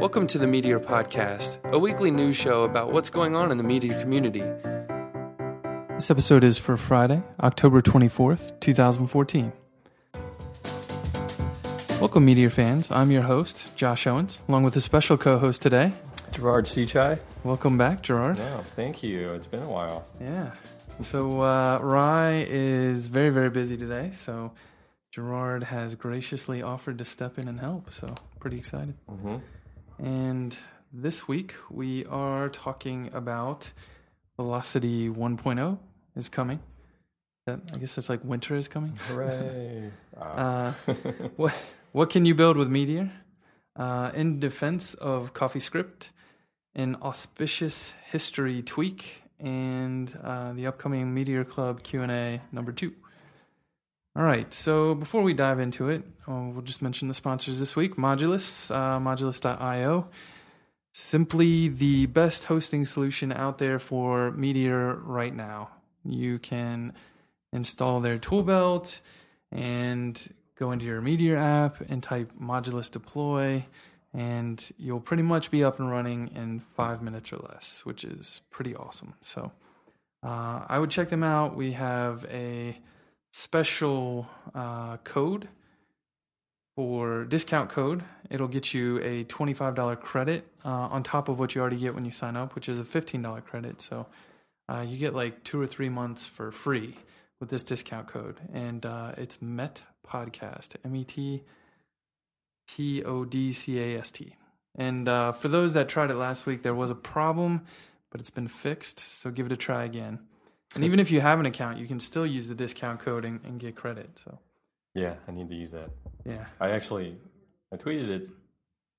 Welcome to the Meteor Podcast, a weekly news show about what's going on in the meteor community. This episode is for Friday, October 24th, 2014. Welcome, Meteor fans. I'm your host, Josh Owens, along with a special co host today. Gerard Sychay. Welcome back, Gerard. Yeah, thank you. It's been a while. Yeah. So, uh, Ry is very, very busy today. So, Gerard has graciously offered to step in and help. So, pretty excited. Mm-hmm. And this week we are talking about Velocity 1.0 is coming. That, I guess that's like winter is coming. Hooray! Uh, what what can you build with Meteor? Uh, in defense of CoffeeScript, an auspicious history tweak, and uh, the upcoming Meteor Club Q and A number two. All right, so before we dive into it, uh, we'll just mention the sponsors this week Modulus, uh, modulus.io. Simply the best hosting solution out there for Meteor right now. You can install their tool belt and go into your Meteor app and type Modulus deploy, and you'll pretty much be up and running in five minutes or less, which is pretty awesome. So uh, I would check them out. We have a special uh, code for discount code. It'll get you a $25 credit uh, on top of what you already get when you sign up, which is a $15 credit. So uh, you get like two or three months for free with this discount code. And uh, it's MET Podcast, M E T P O D C A S T. And uh, for those that tried it last week, there was a problem, but it's been fixed. So give it a try again. And even if you have an account, you can still use the discount code and, and get credit. So Yeah, I need to use that. yeah, I actually, I tweeted it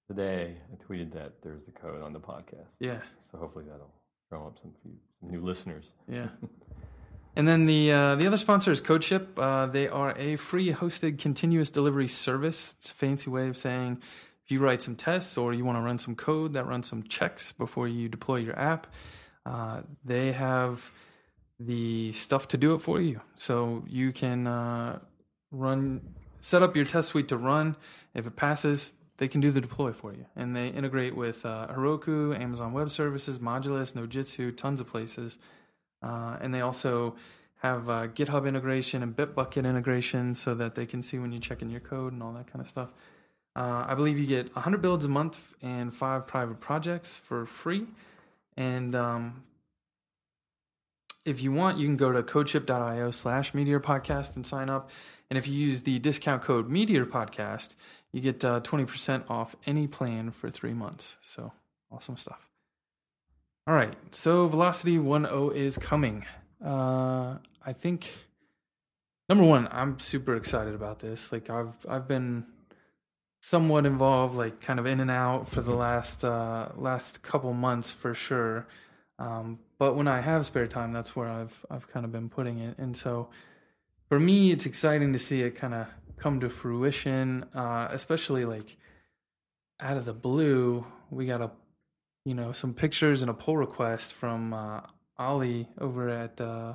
today. I tweeted that there's a code on the podcast, yeah, so hopefully that'll drum up some, few, some new listeners. yeah. And then the uh, the other sponsor is CodeShip. Uh, they are a free hosted continuous delivery service. It's a fancy way of saying if you write some tests or you want to run some code that runs some checks before you deploy your app, uh, they have the stuff to do it for you. So you can uh, run, set up your test suite to run. If it passes, they can do the deploy for you. And they integrate with uh, Heroku, Amazon Web Services, Modulus, Nodejitsu, tons of places. Uh, and they also have uh, GitHub integration and Bitbucket integration so that they can see when you check in your code and all that kind of stuff. Uh, I believe you get 100 builds a month and five private projects for free. And um, if you want, you can go to codeship.io slash Meteor Podcast and sign up. And if you use the discount code Meteor Podcast, you get uh, 20% off any plan for three months. So awesome stuff. All right. So Velocity 1.0 is coming. Uh, I think number one, I'm super excited about this. Like I've I've been somewhat involved, like kind of in and out for the last uh, last couple months for sure. Um, but when I have spare time, that's where I've I've kind of been putting it. And so for me, it's exciting to see it kind of come to fruition, uh, especially like out of the blue. We got a you know some pictures and a pull request from uh, Ollie over at uh,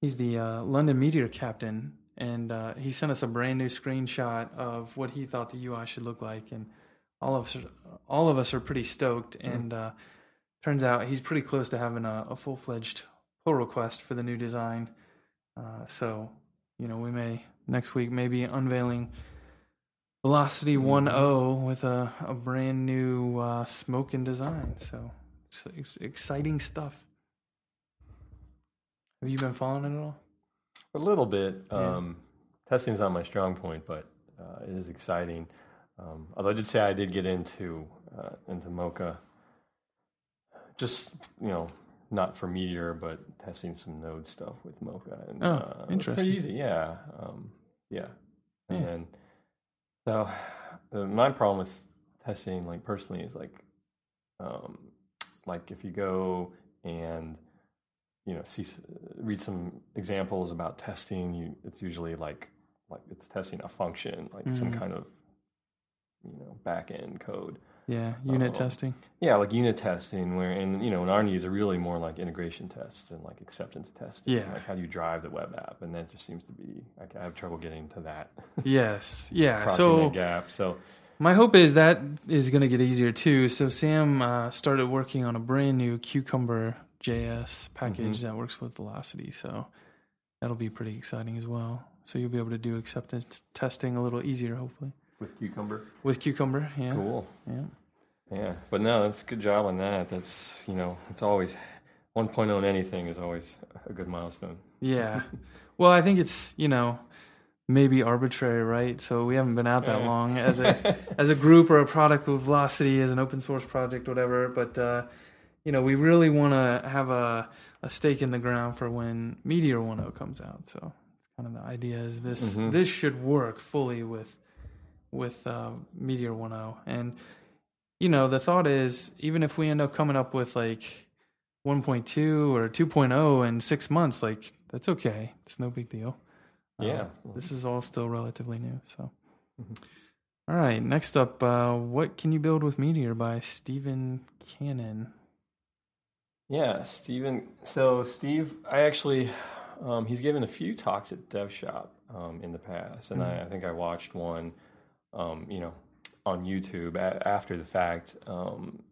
he's the uh, London Meteor captain, and uh, he sent us a brand new screenshot of what he thought the UI should look like, and all of us all of us are pretty stoked. And uh, turns out he's pretty close to having a, a full fledged pull request for the new design. Uh, so you know we may next week maybe unveiling Velocity 1.0 with a, a brand new uh, smoking design. So it's, exciting stuff. Have you been following it at all? A little bit. Yeah. Um, Testing is not my strong point, but uh, it is exciting. Um, although I did say I did get into uh, into Mocha, just you know, not for Meteor, but testing some Node stuff with Mocha. And, Oh, uh, interesting. Pretty easy, yeah, um, yeah. And Yeah. then, so uh, my problem with testing, like personally, is like, um, like if you go and you know see read some examples about testing, you it's usually like like it's testing a function, like some Mhm. kind of you know back end code. Yeah, unit Oh. testing. Yeah, like unit testing, where and you know, and our needs are really more like integration tests and like acceptance testing. Yeah. like how do you drive the web app, and that just seems to be like I have trouble getting to that Yes. Yeah. crossing So that gap. So My hope is that is going to get easier too. So Sam uh, started working on a brand new Cucumber JS package that works with Velocity. So that'll be pretty exciting as well. So you'll be able to do acceptance testing a little easier, hopefully, with Cucumber. with Cucumber. Yeah. Cool. Yeah. Yeah, but no, that's a good job on that. That's you know, it's always 1.0 in anything is always a good milestone. Yeah. well, I think it's, you know, maybe arbitrary, right? So we haven't been out that Yeah. long as a as a group or a product with Velocity as an open source project, whatever. But uh, you know, we really want to have a a stake in the ground for when Meteor 1.0 comes out. So kind of the idea is this Mhm. this should work fully with with uh, Meteor 1.0, and you know, the thought is even if we end up coming up with like 1.2 or 2.0 in six months, like that's okay. It's no big deal. Uh, Yeah. this is all still relatively new. So, Mhm. All right. Next up, uh, what can you build with Meteor by Stephen Cannon? Yeah, Steven. So Steve, I actually, um, he's given a few talks at Dev Shop um, in the past, and I, I think I watched one, um, you know, on YouTube a- after the fact. Um,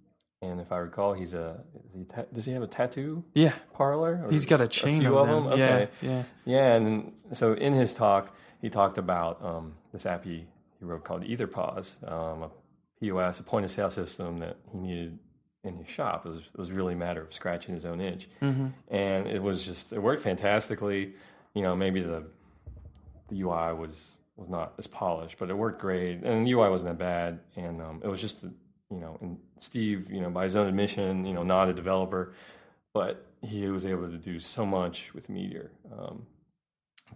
and if I recall, he's a is he ta- does he have a tattoo Yeah, parlor? Or he's got a chain few of them. them. Okay. Yeah, yeah. Yeah, and then, so in his talk, he talked about um, this app he, he wrote called EtherPause, um, a POS, a point of sale system that he needed in his shop. It was, it was really a matter of scratching his own itch. hmm And it was just, it worked fantastically. You know, maybe the, the UI was, was not as polished, but it worked great. And the UI wasn't that bad. And um, it was just, you know, and Steve, you know, by his own admission, you know, not a developer, but he was able to do so much with Meteor. Um,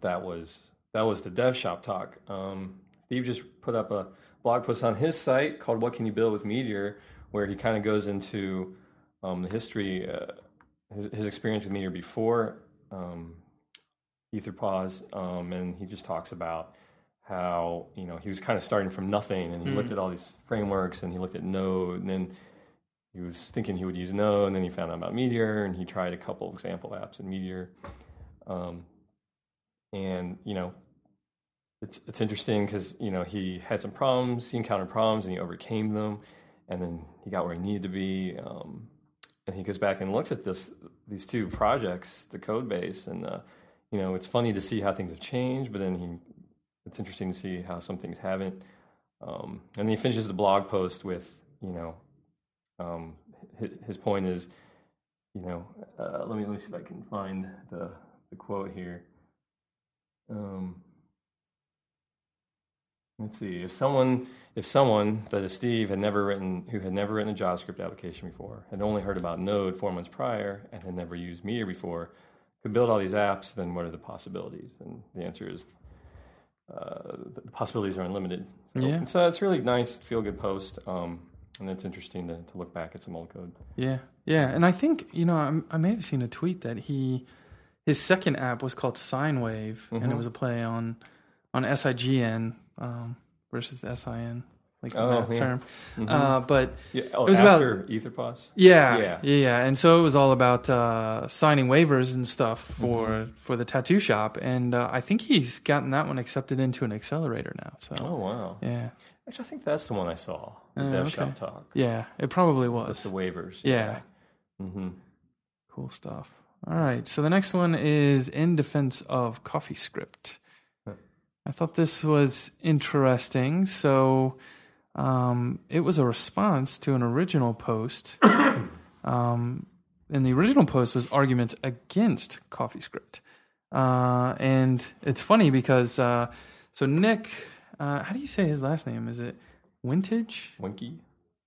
that was that was the dev shop talk. Um, Steve just put up a blog post on his site called "What Can You Build with Meteor," where he kind of goes into um, the history, uh, his, his experience with Meteor before um, EtherPause, um, and he just talks about how you know he was kind of starting from nothing, and he looked at all these frameworks, and he looked at Node, and then he was thinking he would use Node, and then he found out about Meteor, and he tried a couple of example apps in Meteor. Um, and you know, it's it's interesting because you know he had some problems, he encountered problems, and he overcame them, and then he got where he needed to be. Um, and he goes back and looks at this these two projects, the code base, and uh, you know, it's funny to see how things have changed, but then he it's interesting to see how some things haven't. Um, and then he finishes the blog post with, you know, um, his, point is, you know, uh, let me let me see if I can find the the quote here. Um, let's see if someone if someone that is Steve had never written who had never written a JavaScript application before, had only heard about Node four months prior, and had never used Meteor before, could build all these apps, then what are the possibilities? And the answer is uh, the possibilities are unlimited. So, Yeah. so it's really nice, feel good post, um, and it's interesting to, to look back at some old code. Yeah, yeah, and I think you know I'm, I may have seen a tweet that he his second app was called Sine Wave, and it Mhm. was a play on on SIGN um, versus SIN, like the Oh, math yeah. term. Mhm. Uh, but yeah, oh, it was about- after EtherPause. yeah, Yeah. yeah, and so it was all about uh, signing waivers and stuff for Mm-hmm. for the tattoo shop, and uh, I think he's gotten that one accepted into an accelerator now. So Oh wow! yeah, Actually, I think that's the one I saw. The Uh, Dev okay. Shop talk. yeah, it probably That's was. the waivers. Yeah. hmm Cool stuff. All right. So the next one is in defense of CoffeeScript. Huh. I thought this was interesting. So um, it was a response to an original post. um, and the original post was arguments against CoffeeScript. Uh, and it's funny because uh, so Nick, uh, how do you say his last name? Is it Wintage? Winky.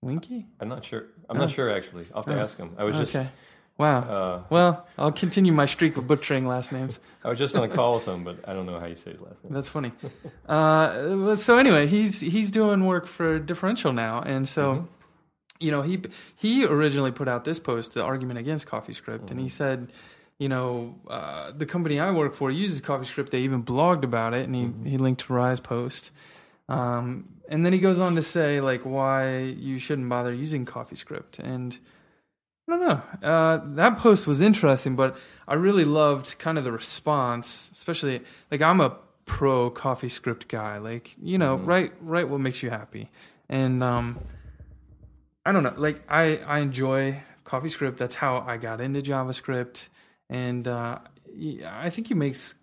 Winky? I'm not sure. I'm Oh. not sure actually. I'll have to Oh. ask him. I was just Okay. Wow. uh, Well, I'll continue my streak of butchering last names. I was just on a call with him, but I don't know how you say his last name. That's funny. Uh, so anyway, he's he's doing work for Differential now, and so Mhm. you know he he originally put out this post, the argument against CoffeeScript, and he Mhm. said, you know, uh, the company I work for uses CoffeeScript. They even blogged about it, and he Mhm. he linked to Ry's post. Um, and then he goes on to say like why you shouldn't bother using CoffeeScript, and I don't know. Uh, that post was interesting, but I really loved kind of the response, especially like I'm a pro CoffeeScript guy. Like you know, Mhm. write write what makes you happy, And um, I don't know, like I I enjoy CoffeeScript. That's how I got into JavaScript, and uh, I think he makes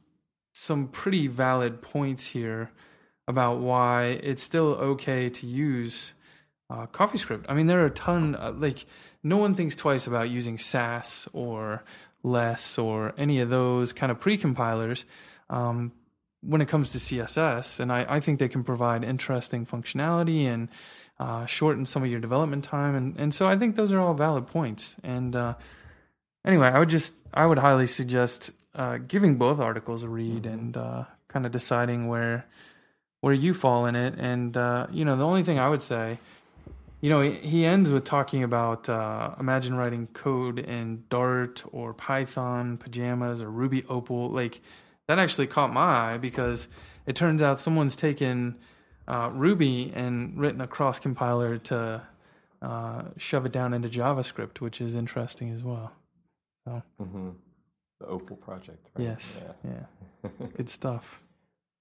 some pretty valid points here about why it's still okay to use uh, CoffeeScript. I mean, there are a ton, uh, like, no one thinks twice about using Sass or Less or any of those kind of pre-compilers um, when it comes to CSS. And I, I, think they can provide interesting functionality and uh, shorten some of your development time. And, and so I think those are all valid points. And uh, anyway, I would just, I would highly suggest uh, giving both articles a read mm-hmm. and uh, kind of deciding where where you fall in it. And uh, you know, the only thing I would say, you know, he, ends with talking about uh, imagine writing code in Dart or Python, Pyjamas or Ruby Opal. Like that actually caught my eye because it turns out someone's taken uh, Ruby and written a cross compiler to uh, shove it down into JavaScript, which is interesting as well. So. Mm-hmm. The Opal project. Right? Yes. Yeah. yeah. Good stuff.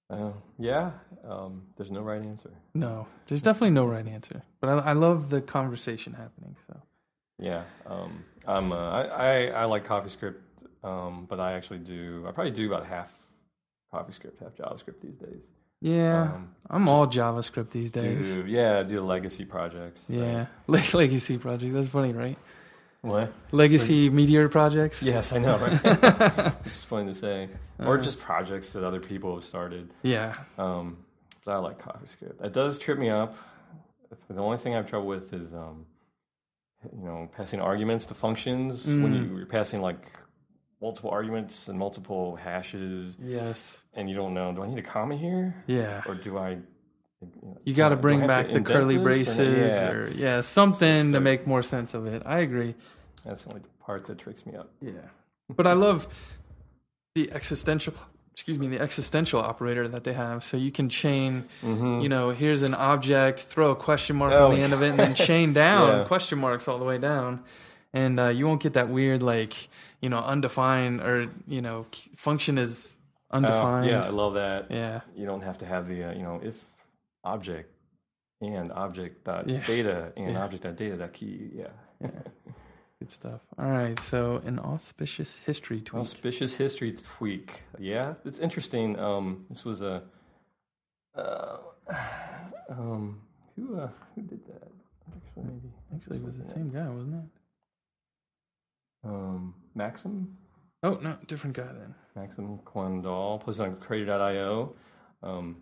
Uh, yeah, um, there's no right answer. No, there's definitely no right answer. But I, I love the conversation happening. So. Yeah, um, I'm. Uh, I, I, I like CoffeeScript, um, but I actually do. I probably do about half CoffeeScript, half JavaScript these days. Yeah, um, I'm all JavaScript these days. Do, yeah, do legacy projects. Yeah, right? legacy projects. That's funny, right? What? Legacy like, Meteor projects? Yes, I know, right? it's funny to say. Or uh, just projects that other people have started. Yeah. Um, but I like CoffeeScript. It does trip me up. The only thing I have trouble with is, um, you know, passing arguments to functions mm. when you, you're passing like multiple arguments and multiple hashes. Yes. And you don't know, do I need a comma here? Yeah. Or do I you, got to bring back the curly braces or, yeah. or yeah, something to make more sense of it. I agree. That's the only part that tricks me up. Yeah, but I love the existential. Excuse me, the existential operator that they have. So you can chain. Mm-hmm. You know, here's an object, throw a question mark oh, on the end of it, and then chain down yeah. question marks all the way down, and uh, you won't get that weird like you know undefined or you know function is undefined. Uh, yeah, I love that. Yeah, you don't have to have the uh, you know if object and object dot yeah. data and yeah. object dot data dot key. Yeah. Good stuff. All right. So an auspicious history tweak. Auspicious history tweak. Yeah, it's interesting. Um, this was a. Uh, um, who uh, who did that? Actually, maybe. Actually, it was the same guy, wasn't it? Um, Maxim. Oh no, different guy then. Maxim Quandall posted on Crater.io. Um,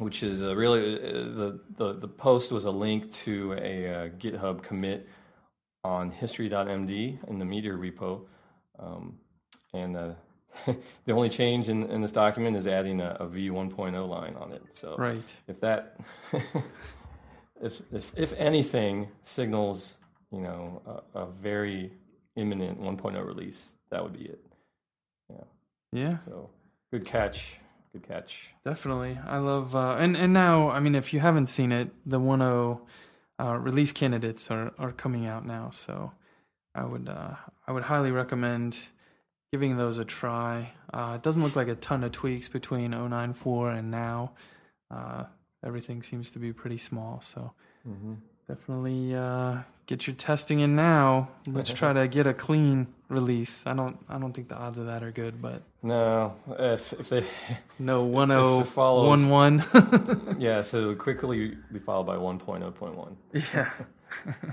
which is a really uh, the, the the post was a link to a, uh, GitHub commit on history.md in the Meteor repo, um, and uh, the only change in, in this document is adding a, a v1.0 line on it. So right. if that if, if if anything signals you know a, a very imminent 1.0 release, that would be it. Yeah. Yeah. So good catch good catch. Definitely, I love uh, and and now I mean if you haven't seen it, the 1.0 uh, release candidates are are coming out now, so I would uh, I would highly recommend giving those a try. Uh, it doesn't look like a ton of tweaks between 094 and now. Uh, everything seems to be pretty small, so mm-hmm. Definitely uh, get your testing in now. Let's try to get a clean release. I don't I don't think the odds of that are good, but no, if if they no one oh one one. yeah, so quickly be followed by one point oh point one. Yeah.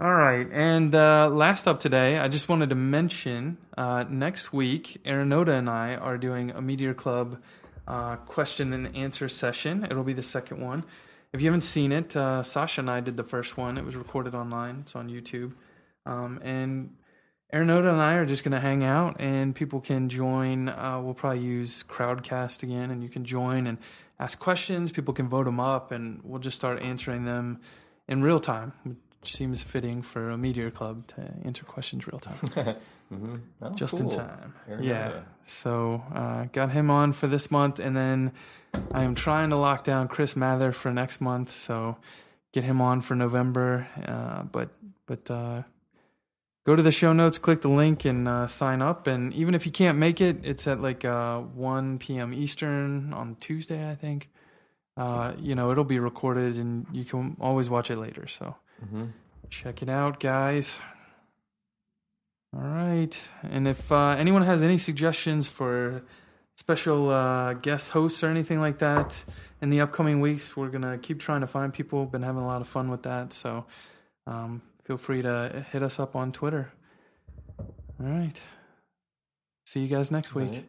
All right, and uh, last up today, I just wanted to mention uh, next week, Arunoda and I are doing a Meteor Club uh, question and answer session. It'll be the second one. If you haven't seen it, uh, Sacha and I did the first one. It was recorded online. It's on YouTube. Um, and Arunoda and I are just going to hang out, and people can join. Uh, we'll probably use Crowdcast again, and you can join and ask questions. People can vote them up, and we'll just start answering them in real time, which seems fitting for a Meteor Club to answer questions real time. mm-hmm. oh, just cool. in time. Yeah. So uh, got him on for this month, and then I am trying to lock down Chris Mather for next month, so get him on for November. Uh, but but uh, go to the show notes, click the link, and uh, sign up. And even if you can't make it, it's at like uh, 1 p.m. Eastern on Tuesday, I think. uh, you know, it'll be recorded and you can always watch it later. So hmm check it out, guys. All right. And if uh, anyone has any suggestions for special uh, guest hosts or anything like that in the upcoming weeks, we're going to keep trying to find people. Been having a lot of fun with that. So um, feel free to hit us up on Twitter. All right. See you guys next week.